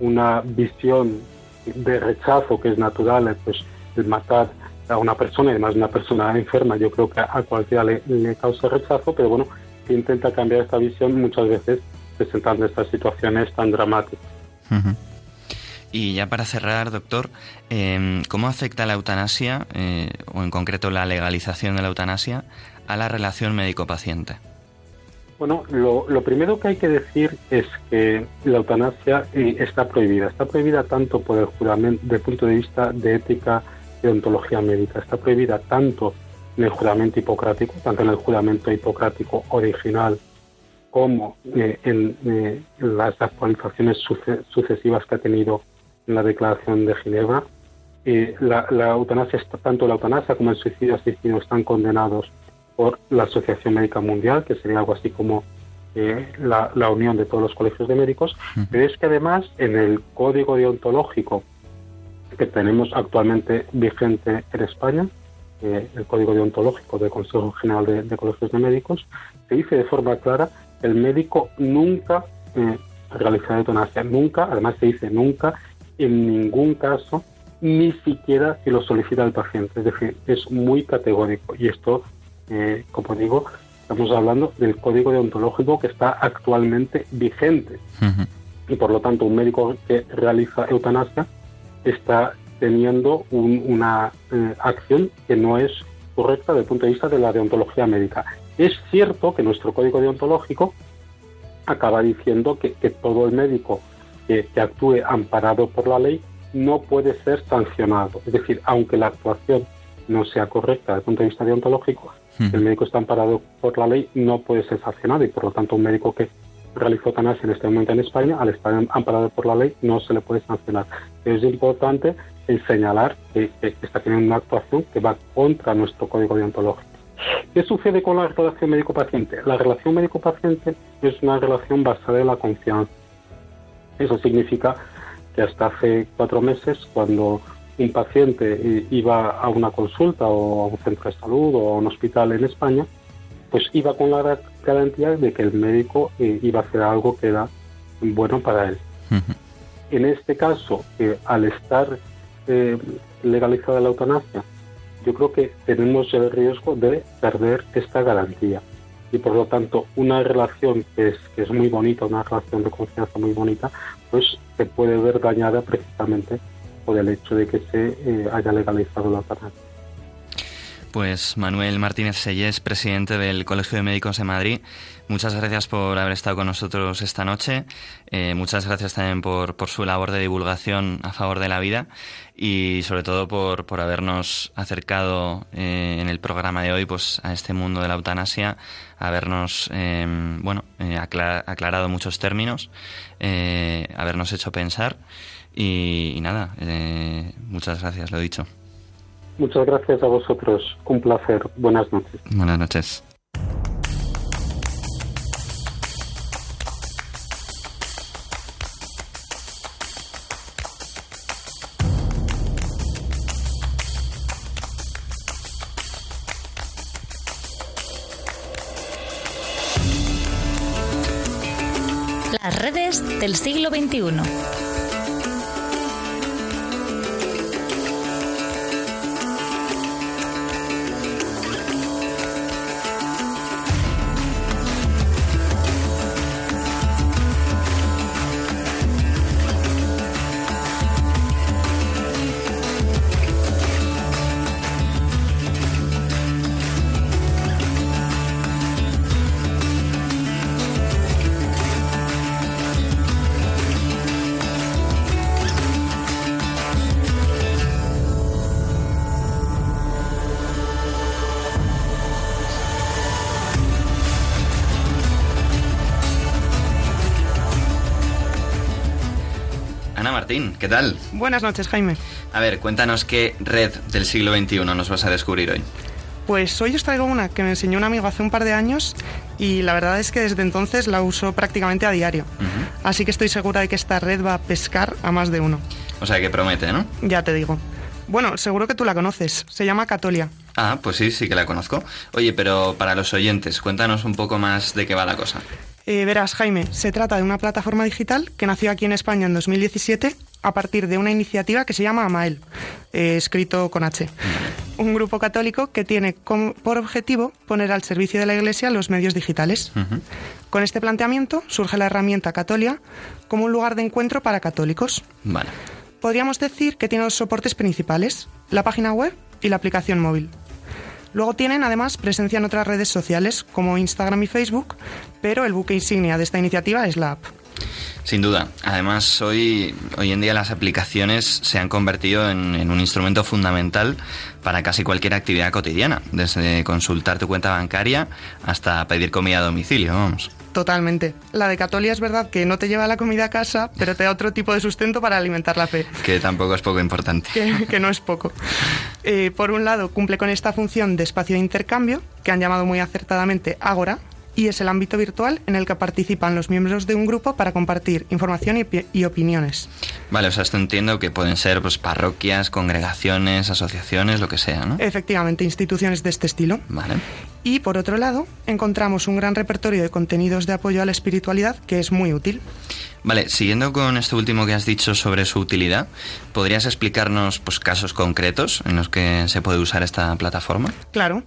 una visión de rechazo que es natural pues el matar a una persona y además una persona enferma yo creo que a cualquiera le, causa rechazo pero bueno se intenta cambiar esta visión muchas veces presentando estas situaciones tan dramáticas y ya para cerrar, doctor, em, ¿cómo afecta la eutanasia, eh, o en concreto la legalización de la eutanasia, a la relación médico-paciente? Bueno, lo, primero que hay que decir es que la eutanasia eh, está prohibida. Está prohibida tanto por el juramento, desde el punto de vista de ética y ontología médica. Está prohibida tanto en el juramento hipocrático, tanto en el juramento hipocrático original como eh, en, eh, las actualizaciones sucesivas que ha tenido en la Declaración de Ginebra. la, eutanasia, tanto la eutanasia como el suicidio asistido están condenados por la Asociación Médica Mundial, que sería algo así como eh, la, unión de todos los colegios de médicos, pero es que además en el código deontológico que tenemos actualmente vigente en España, el código deontológico del Consejo General de, de Colegios de Médicos, se dice de forma clara el médico nunca eh, realizará eutanasia, nunca, además se dice nunca, en ningún caso, ni siquiera si lo solicita el paciente. Es decir, es muy categórico y esto, eh, como digo, estamos hablando del código deontológico que está actualmente vigente. Y por lo tanto, un médico que realiza eutanasia está teniendo una eh, acción que no es correcta desde el punto de vista de la deontología médica. Es cierto que nuestro código deontológico acaba diciendo que, todo el médico que, actúe amparado por la ley no puede ser sancionado. Es decir, aunque la actuación no sea correcta desde el punto de vista deontológico, el médico está amparado por la ley, no puede ser sancionado y por lo tanto un médico que realizó eutanasia en este momento en España, al estar amparado por la ley, no se le puede sancionar. Es importante señalar que está teniendo una actuación que va contra nuestro código deontológico. ¿Qué sucede con la relación médico-paciente? La relación médico-paciente es una relación basada en la confianza. Eso significa que hasta hace cuatro meses, cuando un paciente iba a una consulta o a un centro de salud o a un hospital en España, pues iba con la garantía de que el médico eh, iba a hacer algo que era bueno para él. En este caso, eh, al estar eh, legalizada la eutanasia, yo creo que tenemos el riesgo de perder esta garantía. Y por lo tanto, una relación que es, que es muy bonita, una relación de confianza muy bonita, pues se puede ver dañada precisamente por el hecho de que se haya legalizado la eutanasia. Pues Manuel Martínez Sellés, presidente del Colegio de Médicos de Madrid, muchas gracias por haber estado con nosotros esta noche. Eh, muchas gracias también por, por, su labor de divulgación a favor de la vida y sobre todo por, por habernos acercado eh, en el programa de hoy pues, a este mundo de la eutanasia, habernos em, bueno, eh, aclarado muchos términos, habernos hecho pensar y, y nada, muchas gracias, lo he dicho. Muchas gracias a vosotros. Un placer. Buenas noches. Buenas noches. redes del siglo XXI. ¿Qué tal? Buenas noches, Jaime. A ver, cuéntanos qué red del siglo XXI nos vas a descubrir hoy. Pues hoy os traigo una que me enseñó un amigo hace un par de años y la verdad es que desde entonces la uso prácticamente a diario. Así que estoy segura de que esta red va a pescar a más de uno. O sea, que promete, ¿no? Ya te digo. Bueno, seguro que tú la conoces. Se llama Catolia. Ah, pues sí, sí que la conozco. Oye, pero para los oyentes, cuéntanos un poco más de qué va la cosa. Eh, verás, Jaime, se trata de una plataforma digital que nació aquí en España en 2017 a partir de una iniciativa que se llama AMAEL, eh, escrito con H. Un grupo católico que tiene como- por objetivo poner al servicio de la Iglesia los medios digitales. Con este planteamiento surge la herramienta Catolia como un lugar de encuentro para católicos. Vale. Podríamos decir que tiene dos soportes principales, la página web y la aplicación móvil. Luego tienen además presencia en otras redes sociales como Instagram y Facebook, pero el buque insignia de esta iniciativa es la app. Sin duda. Además, hoy, hoy en día las aplicaciones se han convertido en, en un instrumento fundamental para casi cualquier actividad cotidiana, desde consultar tu cuenta bancaria hasta pedir comida a domicilio, vamos. Totalmente. La de Catolia es verdad que no te lleva la comida a casa, pero te da otro tipo de sustento para alimentar la fe. Que tampoco es poco importante. que, que no es poco. Eh, por un lado, cumple con esta función de espacio de intercambio, que han llamado muy acertadamente Ágora, y es el ámbito virtual en el que participan los miembros de un grupo para compartir información y opiniones. Vale, o sea, esto entiendo que pueden ser pues, parroquias, congregaciones, asociaciones, lo que sea, ¿no? Efectivamente, instituciones de este estilo. Vale. Y por otro lado, encontramos un gran repertorio de contenidos de apoyo a la espiritualidad que es muy útil. Vale, siguiendo con esto último que has dicho sobre su utilidad, ¿podrías explicarnos pues, casos concretos en los que se puede usar esta plataforma? Claro,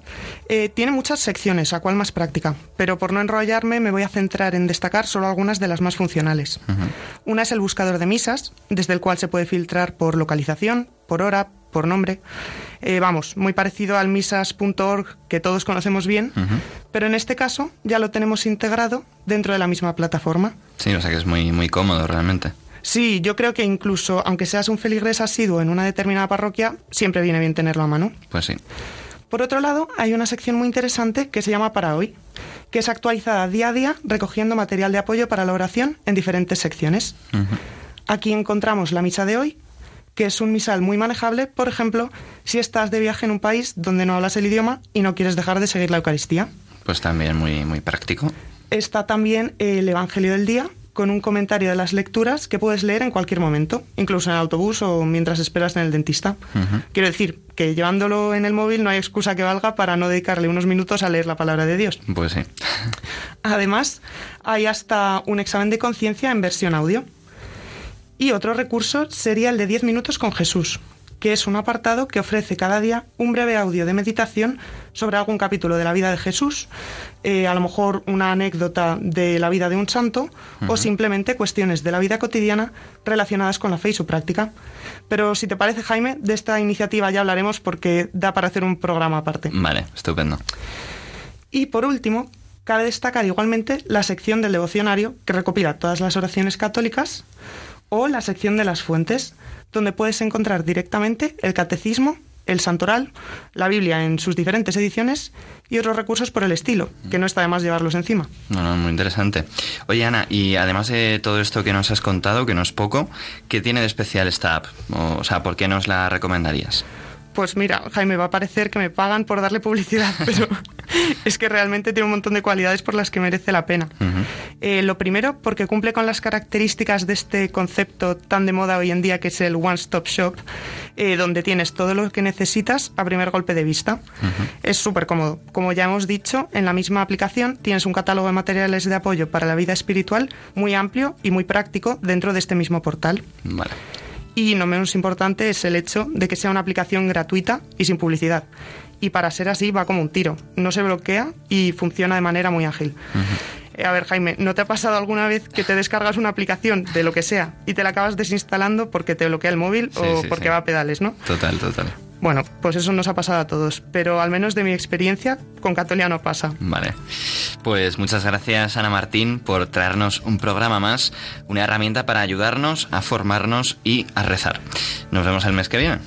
eh, tiene muchas secciones, a cual más práctica, pero por no enrollarme me voy a centrar en destacar solo algunas de las más funcionales. Una es el buscador de misas, desde el cual se puede filtrar por localización, por hora, por nombre. Eh, vamos, muy parecido al misas.org que todos conocemos bien, pero en este caso ya lo tenemos integrado dentro de la misma plataforma. Sí, o sea que es muy, muy cómodo realmente. Sí, yo creo que incluso aunque seas un feligres asiduo en una determinada parroquia, siempre viene bien tenerlo a mano. Pues sí. Por otro lado, hay una sección muy interesante que se llama Para hoy, que es actualizada día a día recogiendo material de apoyo para la oración en diferentes secciones. Aquí encontramos la misa de hoy, que es un misal muy manejable, por ejemplo, si estás de viaje en un país donde no hablas el idioma y no quieres dejar de seguir la Eucaristía. Pues también muy, muy práctico. Está también el Evangelio del Día, con un comentario de las lecturas que puedes leer en cualquier momento, incluso en el autobús o mientras esperas en el dentista. Quiero decir que llevándolo en el móvil no hay excusa que valga para no dedicarle unos minutos a leer la palabra de Dios. Pues sí. Además, hay hasta un examen de conciencia en versión audio. Y otro recurso sería el de 10 minutos con Jesús, que es un apartado que ofrece cada día un breve audio de meditación sobre algún capítulo de la vida de Jesús, eh, a lo mejor una anécdota de la vida de un santo o simplemente cuestiones de la vida cotidiana relacionadas con la fe y su práctica. Pero si te parece, Jaime, de esta iniciativa ya hablaremos porque da para hacer un programa aparte. Vale, estupendo. Y por último, cabe destacar igualmente la sección del devocionario que recopila todas las oraciones católicas o la sección de las fuentes, donde puedes encontrar directamente el catecismo, el santoral, la Biblia en sus diferentes ediciones y otros recursos por el estilo, que no está de más llevarlos encima. No, muy interesante. Oye, Ana, y además de todo esto que nos has contado, que no es poco, ¿qué tiene de especial esta app? O, o sea, ¿por qué nos la recomendarías? Pues mira, Jaime, va a parecer que me pagan por darle publicidad, pero es que realmente tiene un montón de cualidades por las que merece la pena. Eh, lo primero, porque cumple con las características de este concepto tan de moda hoy en día que es el One Stop Shop, eh, donde tienes todo lo que necesitas a primer golpe de vista. Es súper cómodo. Como ya hemos dicho, en la misma aplicación tienes un catálogo de materiales de apoyo para la vida espiritual muy amplio y muy práctico dentro de este mismo portal. Vale. Y no menos importante es el hecho de que sea una aplicación gratuita y sin publicidad. Y para ser así va como un tiro. No se bloquea y funciona de manera muy ágil. Eh, A ver, Jaime, ¿no te ha pasado alguna vez que te descargas una aplicación de lo que sea y te la acabas desinstalando porque te bloquea el móvil Sí, o sí, porque sí. va a pedales, no? Total, total. Bueno, pues eso nos ha pasado a todos, pero al menos de mi experiencia con Catolia no pasa. Vale. Pues muchas gracias, Ana Martín, por traernos un programa más, una herramienta para ayudarnos a formarnos y a rezar. Nos vemos el mes que viene.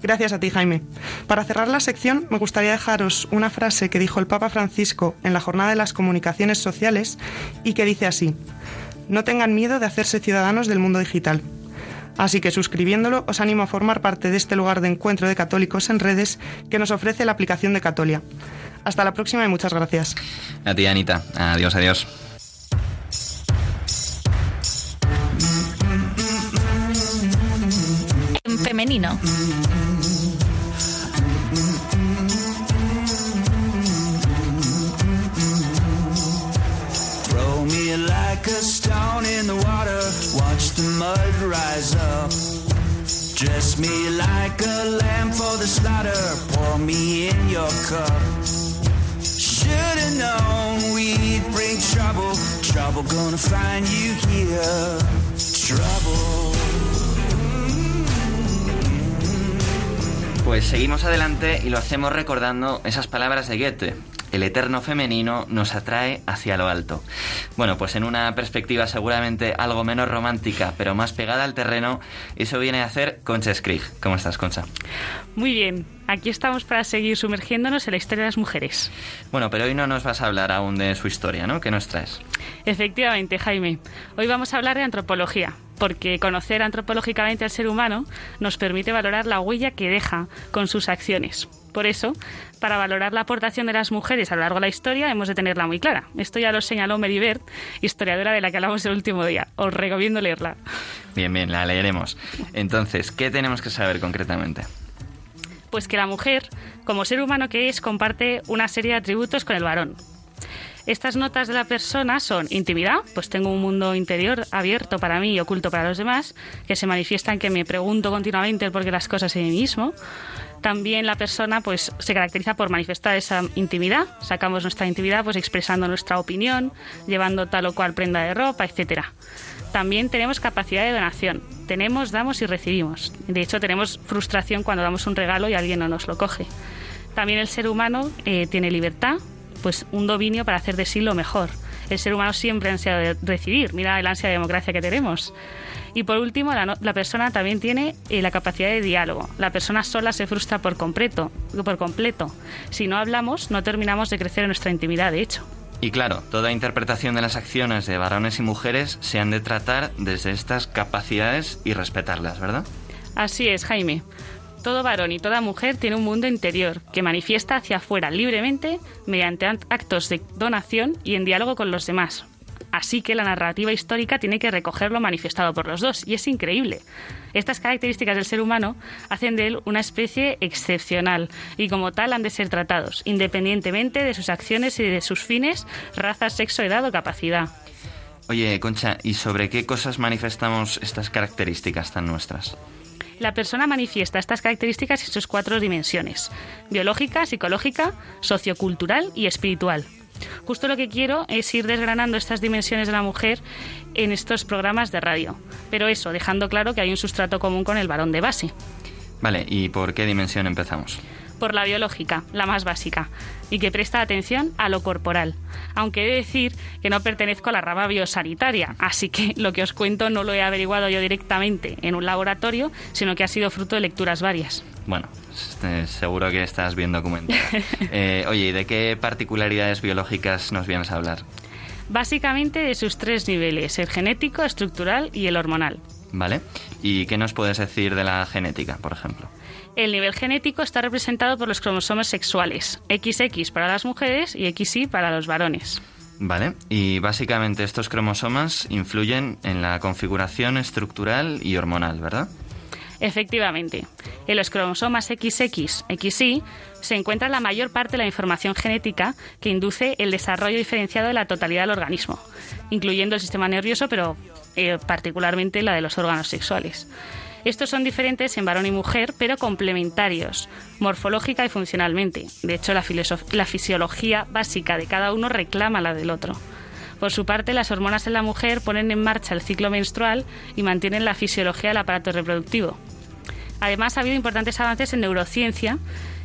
Gracias a ti, Jaime. Para cerrar la sección, me gustaría dejaros una frase que dijo el Papa Francisco en la Jornada de las Comunicaciones Sociales y que dice así, no tengan miedo de hacerse ciudadanos del mundo digital. Así que suscribiéndolo os animo a formar parte de este lugar de encuentro de católicos en redes que nos ofrece la aplicación de Catolia. Hasta la próxima y muchas gracias. A ti, Anita. Adiós, adiós. En femenino. Like a stone in the water, watch the mud rise up. Dress me like a lamb for the slaughter, pour me in your cup. Should've known we'd bring trouble, trouble gonna find you here. Trouble. Pues seguimos adelante y lo hacemos recordando esas palabras de Goethe. El eterno femenino nos atrae hacia lo alto. Bueno, pues en una perspectiva seguramente algo menos romántica, pero más pegada al terreno, eso viene a hacer Concha Skrig. ¿Cómo estás, Concha? Muy bien, aquí estamos para seguir sumergiéndonos en la historia de las mujeres. Bueno, pero hoy no nos vas a hablar aún de su historia, ¿no? ¿Qué nos traes? Efectivamente, Jaime. Hoy vamos a hablar de antropología, porque conocer antropológicamente al ser humano nos permite valorar la huella que deja con sus acciones. Por eso, para valorar la aportación de las mujeres a lo largo de la historia, hemos de tenerla muy clara. Esto ya lo señaló Mary Bird, historiadora de la que hablamos el último día. Os recomiendo leerla. Bien, bien, la leeremos. Entonces, ¿qué tenemos que saber concretamente? Pues que la mujer, como ser humano que es, comparte una serie de atributos con el varón. Estas notas de la persona son intimidad, pues tengo un mundo interior abierto para mí y oculto para los demás, que se manifiesta en que me pregunto continuamente el porqué de las cosas en mí mismo. También la persona pues se caracteriza por manifestar esa intimidad, sacamos nuestra intimidad pues expresando nuestra opinión, llevando tal o cual prenda de ropa, etcétera. También tenemos capacidad de donación. Tenemos, damos y recibimos. De hecho, tenemos frustración cuando damos un regalo y alguien no nos lo coge. También el ser humano eh, tiene libertad, pues un dominio para hacer de sí lo mejor. El ser humano siempre ha ansiado de recibir. Mira el ansia de democracia que tenemos. Y por último, la persona también tiene eh, la capacidad de diálogo. La persona sola se frustra por completo, por completo. Si no hablamos, no terminamos de crecer en nuestra intimidad, de hecho. Y claro, toda interpretación de las acciones de varones y mujeres se han de tratar desde estas capacidades y respetarlas, ¿verdad? Así es, Jaime. Todo varón y toda mujer tiene un mundo interior que manifiesta hacia afuera libremente mediante ant- actos de donación y en diálogo con los demás. Así que la narrativa histórica tiene que recoger lo manifestado por los dos, y es increíble. Estas características del ser humano hacen de él una especie excepcional, y como tal han de ser tratados, independientemente de sus acciones y de sus fines, raza, sexo, edad o capacidad. Oye, Concha, ¿y sobre qué cosas manifestamos estas características tan nuestras? La persona manifiesta estas características en sus cuatro dimensiones, biológica, psicológica, sociocultural y espiritual. Justo lo que quiero es ir desgranando estas dimensiones de la mujer en estos programas de radio, pero eso, dejando claro que hay un sustrato común con el varón de base. Vale, ¿y por qué dimensión empezamos? Por la biológica, la más básica, y que presta atención a lo corporal. Aunque he de decir que no pertenezco a la rama biosanitaria, así que lo que os cuento no lo he averiguado yo directamente en un laboratorio, sino que ha sido fruto de lecturas varias. Bueno, este, seguro que estás bien documentada. Eh, oye, ¿y de qué particularidades biológicas nos vienes a hablar? Básicamente de sus tres niveles, el genético, estructural y el hormonal. ¿Vale? ¿Y qué nos puedes decir de la genética, por ejemplo? El nivel genético está representado por los cromosomas sexuales, XX para las mujeres y XY para los varones. Vale, y básicamente estos cromosomas influyen en la configuración estructural y hormonal, ¿verdad? Efectivamente, en los cromosomas XX, XY se encuentra la mayor parte de la información genética que induce el desarrollo diferenciado de la totalidad del organismo, incluyendo el sistema nervioso, pero eh, particularmente la de los órganos sexuales. Estos son diferentes en varón y mujer, pero complementarios, morfológica y funcionalmente. De hecho, la, fisiología básica de cada uno reclama la del otro. Por su parte, las hormonas en la mujer ponen en marcha el ciclo menstrual y mantienen la fisiología del aparato reproductivo. Además, ha habido importantes avances en neurociencia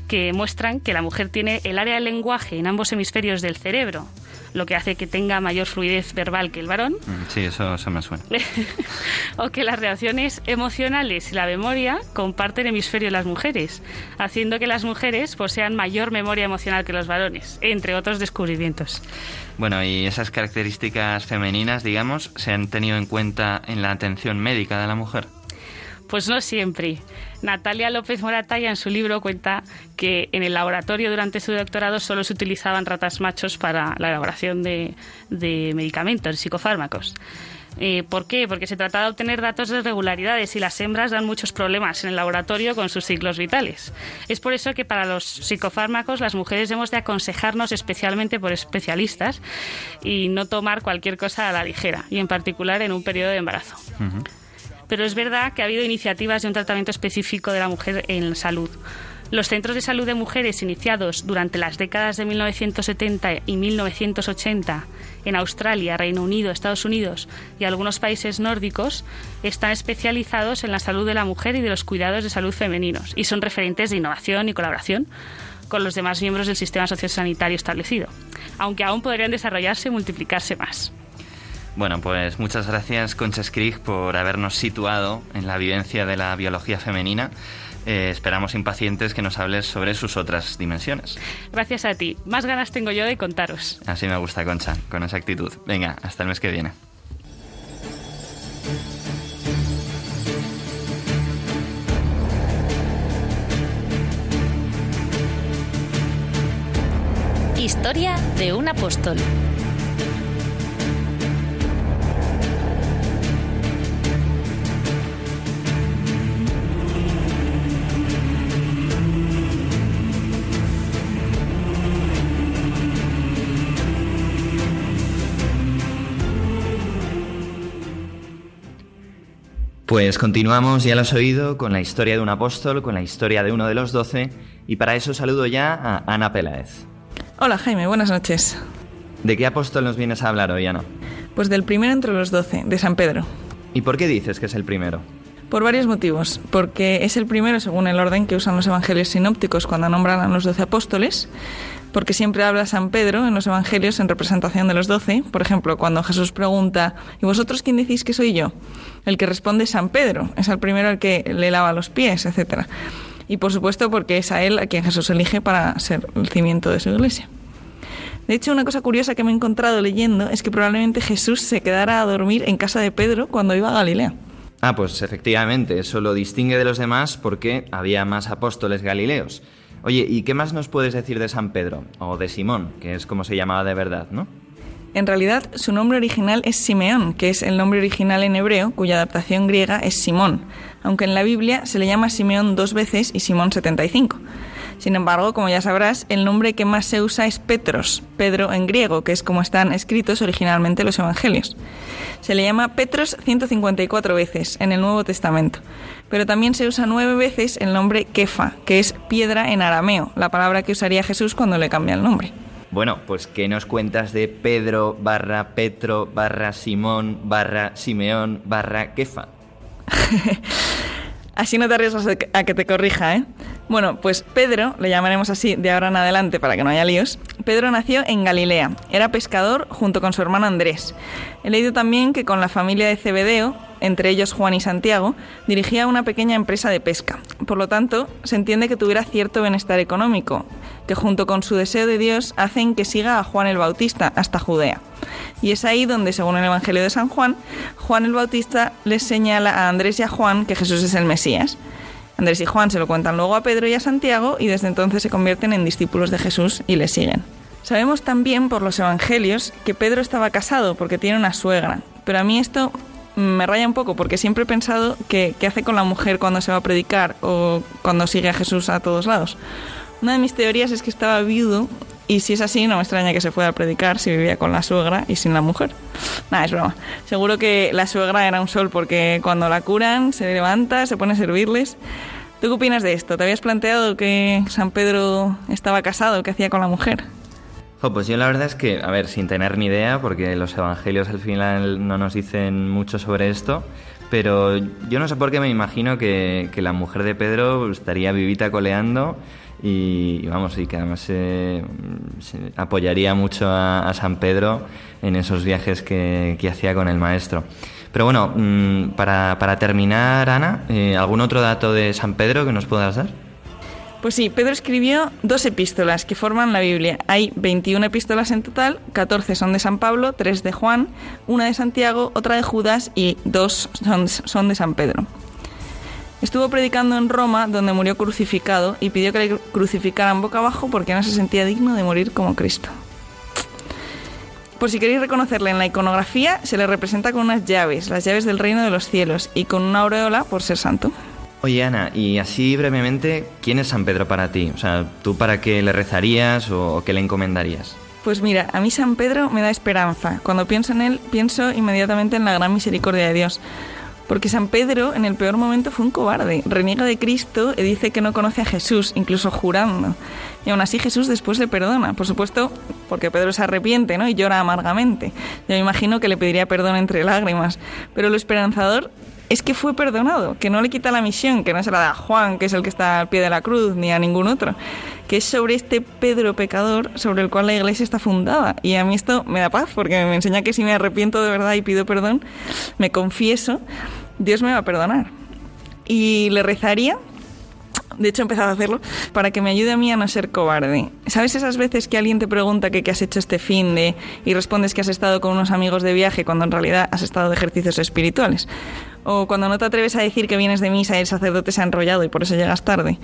que muestran que la mujer tiene el área del lenguaje en ambos hemisferios del cerebro, lo que hace que tenga mayor fluidez verbal que el varón, Mm, Sí, eso, eso me suena. o que las reacciones emocionales y la memoria comparten hemisferio en las mujeres, haciendo que las mujeres posean mayor memoria emocional que los varones, entre otros descubrimientos. Bueno, y esas características femeninas, digamos, se han tenido en cuenta en la atención médica de la mujer. Pues no siempre. Natalia López Moratalla en su libro cuenta que en el laboratorio durante su doctorado solo se utilizaban ratas machos para la elaboración de, de medicamentos, psicofármacos. Eh, ¿Por qué? Porque se trata de obtener datos de irregularidades y las hembras dan muchos problemas en el laboratorio con sus ciclos vitales. Es por eso que para los psicofármacos las mujeres debemos de aconsejarnos especialmente por especialistas y no tomar cualquier cosa a la ligera, y en particular en un periodo de embarazo. Pero es verdad que ha habido iniciativas de un tratamiento específico de la mujer en salud. Los centros de salud de mujeres iniciados durante las décadas de 1970 y 1980 en Australia, Reino Unido, Estados Unidos y algunos países nórdicos están especializados en la salud de la mujer y de los cuidados de salud femeninos y son referentes de innovación y colaboración con los demás miembros del sistema sociosanitario establecido, aunque aún podrían desarrollarse y multiplicarse más. Bueno, pues muchas gracias, Concha Skrig, por habernos situado en la vivencia de la biología femenina. Eh, esperamos impacientes que nos hables sobre sus otras dimensiones. Gracias a ti. Más ganas tengo yo de contaros. Así me gusta, Concha, con esa actitud. Venga, hasta el mes que viene. Historia de un apóstol. Pues continuamos, ya lo has oído, con la historia de un apóstol, con la historia de uno de los doce, y para eso saludo ya a Ana Peláez. Hola Jaime, buenas noches. ¿De qué apóstol nos vienes a hablar hoy, Ana? Pues del primero entre los doce, de San Pedro. ¿Y por qué dices que es el primero? Por varios motivos. Porque es el primero según el orden que usan los evangelios sinópticos cuando nombran a los doce apóstoles. Porque siempre habla San Pedro en los evangelios en representación de los doce. Por ejemplo, cuando Jesús pregunta, ¿y vosotros quién decís que soy yo? El que responde es San Pedro. Es el primero al que le lava los pies, etc. Y por supuesto porque es a él a quien Jesús elige para ser el cimiento de su iglesia. De hecho, una cosa curiosa que me he encontrado leyendo es que probablemente Jesús se quedara a dormir en casa de Pedro cuando iba a Galilea. Ah, pues efectivamente, eso lo distingue de los demás porque había más apóstoles galileos. Oye, ¿y qué más nos puedes decir de San Pedro? O de Simón, que es como se llamaba de verdad, ¿no? En realidad, su nombre original es Simeón, que es el nombre original en hebreo, cuya adaptación griega es Simón, aunque en la Biblia se le llama Simeón dos veces y Simón 75. Sin embargo, como ya sabrás, el nombre que más se usa es Petros, Pedro en griego, que es como están escritos originalmente los evangelios. Se le llama Petros 154 veces en el Nuevo Testamento, pero también se usa nueve veces el nombre Kefa, que es piedra en arameo, la palabra que usaría Jesús cuando le cambia el nombre. Bueno, pues ¿qué nos cuentas de Pedro barra Petro barra Simón barra Simeón barra Kefa? Así no te arriesgas a que te corrija, ¿eh? Bueno, pues Pedro, le llamaremos así de ahora en adelante para que no haya líos, Pedro nació en Galilea, era pescador junto con su hermano Andrés. He leído también que con la familia de Cebedeo, entre ellos Juan y Santiago, dirigía una pequeña empresa de pesca. Por lo tanto, se entiende que tuviera cierto bienestar económico, que junto con su deseo de Dios hacen que siga a Juan el Bautista hasta Judea. Y es ahí donde, según el Evangelio de San Juan, Juan el Bautista les señala a Andrés y a Juan que Jesús es el Mesías. Andrés y Juan se lo cuentan luego a Pedro y a Santiago y desde entonces se convierten en discípulos de Jesús y le siguen. Sabemos también por los evangelios que Pedro estaba casado porque tiene una suegra, pero a mí esto me raya un poco porque siempre he pensado que qué hace con la mujer cuando se va a predicar o cuando sigue a Jesús a todos lados. Una de mis teorías es que estaba viudo y si es así no me extraña que se fuera a predicar si vivía con la suegra y sin la mujer. Nada, es broma. Seguro que la suegra era un sol porque cuando la curan se levanta, se pone a servirles. ¿Tú qué opinas de esto? ¿Te habías planteado que San Pedro estaba casado? ¿Qué hacía con la mujer? Jo, pues yo la verdad es que, a ver, sin tener ni idea, porque los evangelios al final no nos dicen mucho sobre esto, pero yo no sé por qué me imagino que, que la mujer de Pedro estaría vivita coleando y, vamos, y que además se, se apoyaría mucho a, a San Pedro en esos viajes que, que hacía con el maestro. Pero bueno, mm, para, para terminar, Ana, eh, ¿algún otro dato de San Pedro que nos puedas dar? Pues sí, Pedro escribió dos epístolas que forman la Biblia. Hay 21 epístolas en total, 14 son de San Pablo, 3 de Juan, una de Santiago, otra de Judas y dos son, son de San Pedro. Estuvo predicando en Roma, donde murió crucificado, y pidió que le crucificaran boca abajo porque no se sentía digno de morir como Cristo. Por si queréis reconocerle en la iconografía, se le representa con unas llaves, las llaves del reino de los cielos, y con una aureola por ser santo. Oye, Ana, y así brevemente, ¿quién es San Pedro para ti? O sea, ¿tú para qué le rezarías o, qué le encomendarías? Pues mira, a mí San Pedro me da esperanza. Cuando pienso en él, pienso inmediatamente en la gran misericordia de Dios. Porque San Pedro en el peor momento fue un cobarde, reniega de Cristo y dice que no conoce a Jesús, incluso jurando. Y aún así Jesús después le perdona, por supuesto, porque Pedro se arrepiente ¿no? y llora amargamente. Yo me imagino que le pediría perdón entre lágrimas. Pero lo esperanzador es que fue perdonado, que no le quita la misión, que no se la da Juan, que es el que está al pie de la cruz, ni a ningún otro, que es sobre este Pedro pecador sobre el cual la iglesia está fundada. Y a mí esto me da paz, porque me enseña que si me arrepiento de verdad y pido perdón, me confieso, Dios me va a perdonar. Y le rezaría de hecho he empezado a hacerlo, para que me ayude a mí a no ser cobarde. ¿Sabes esas veces que alguien te pregunta qué has hecho este fin de y respondes que has estado con unos amigos de viaje cuando en realidad has estado de ejercicios espirituales? O cuando no te atreves a decir que vienes de misa y el sacerdote se ha enrollado y por eso llegas tarde.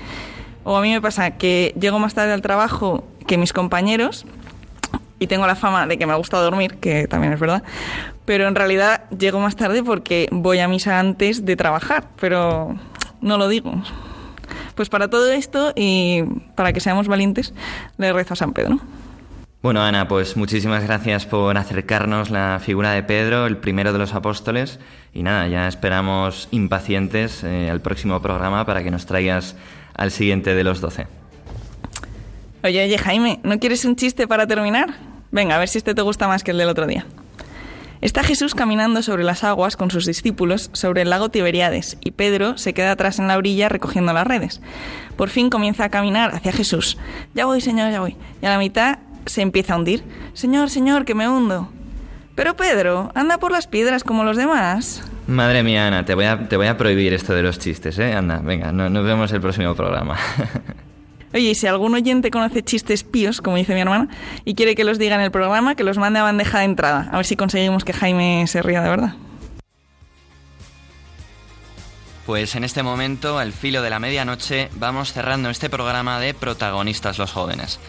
O a mí me pasa que llego más tarde al trabajo que mis compañeros y tengo la fama de que me gusta dormir, que también es verdad, pero en realidad llego más tarde porque voy a misa antes de trabajar, pero no lo digo. Pues para todo esto y para que seamos valientes, le rezo a San Pedro. Bueno, Ana, pues muchísimas gracias por acercarnos la figura de Pedro, el primero de los apóstoles. Y nada, ya esperamos impacientes eh, al próximo programa para que nos traigas al siguiente de los doce. Oye, oye, Jaime, ¿no quieres un chiste para terminar? Venga, a ver si este te gusta más que el del otro día. Está Jesús caminando sobre las aguas con sus discípulos sobre el lago Tiberíades y Pedro se queda atrás en la orilla recogiendo las redes. Por fin comienza a caminar hacia Jesús. Ya voy, Señor, ya voy. Y a la mitad se empieza a hundir. Señor, Señor, que me hundo. Pero Pedro, anda por las piedras como los demás. Madre mía, Ana, te voy a, te voy a prohibir esto de los chistes, ¿eh? Anda, venga, no- nos vemos el próximo programa. Oye, y si algún oyente conoce chistes píos, como dice mi hermana, y quiere que los diga en el programa, que los mande a bandeja de entrada. A ver si conseguimos que Jaime se ría de verdad. Pues en este momento, al filo de la medianoche, vamos cerrando este programa de Protagonistas los Jóvenes.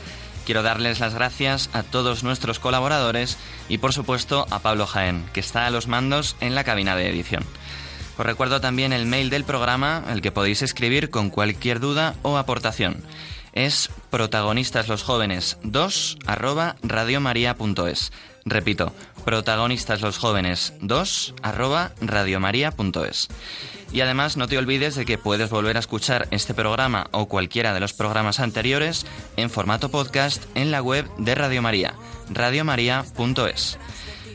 Quiero darles las gracias a todos nuestros colaboradores y por supuesto a Pablo Jaén, que está a los mandos en la cabina de edición. Os recuerdo también el mail del programa al que podéis escribir con cualquier duda o aportación. Es protagonistasLosJóvenes 2 arroba radiomaria.es. Repito, protagonistasLosJóvenes 2 arroba radiomaria.es. Y además no te olvides de que puedes volver a escuchar este programa o cualquiera de los programas anteriores en formato podcast en la web de Radio María, radiomaria.es.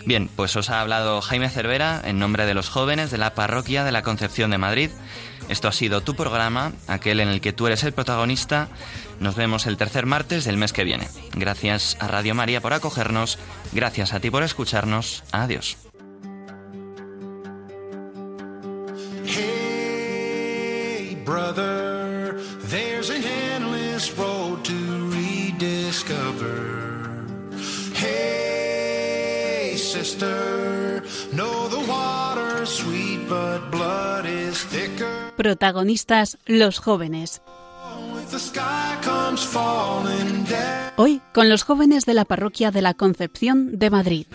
Bien, pues os ha hablado Jaime Cervera en nombre de los jóvenes de la Parroquia de la Concepción de Madrid. Esto ha sido tu programa, aquel en el que tú eres el protagonista. Nos vemos el tercer martes del mes que viene. Gracias a Radio María por acogernos, gracias a ti por escucharnos. Adiós. Hey, brother, there's endless road to rediscover. Hey, sister, Protagonistas los jóvenes. Hoy con los jóvenes de la parroquia de la Concepción de Madrid.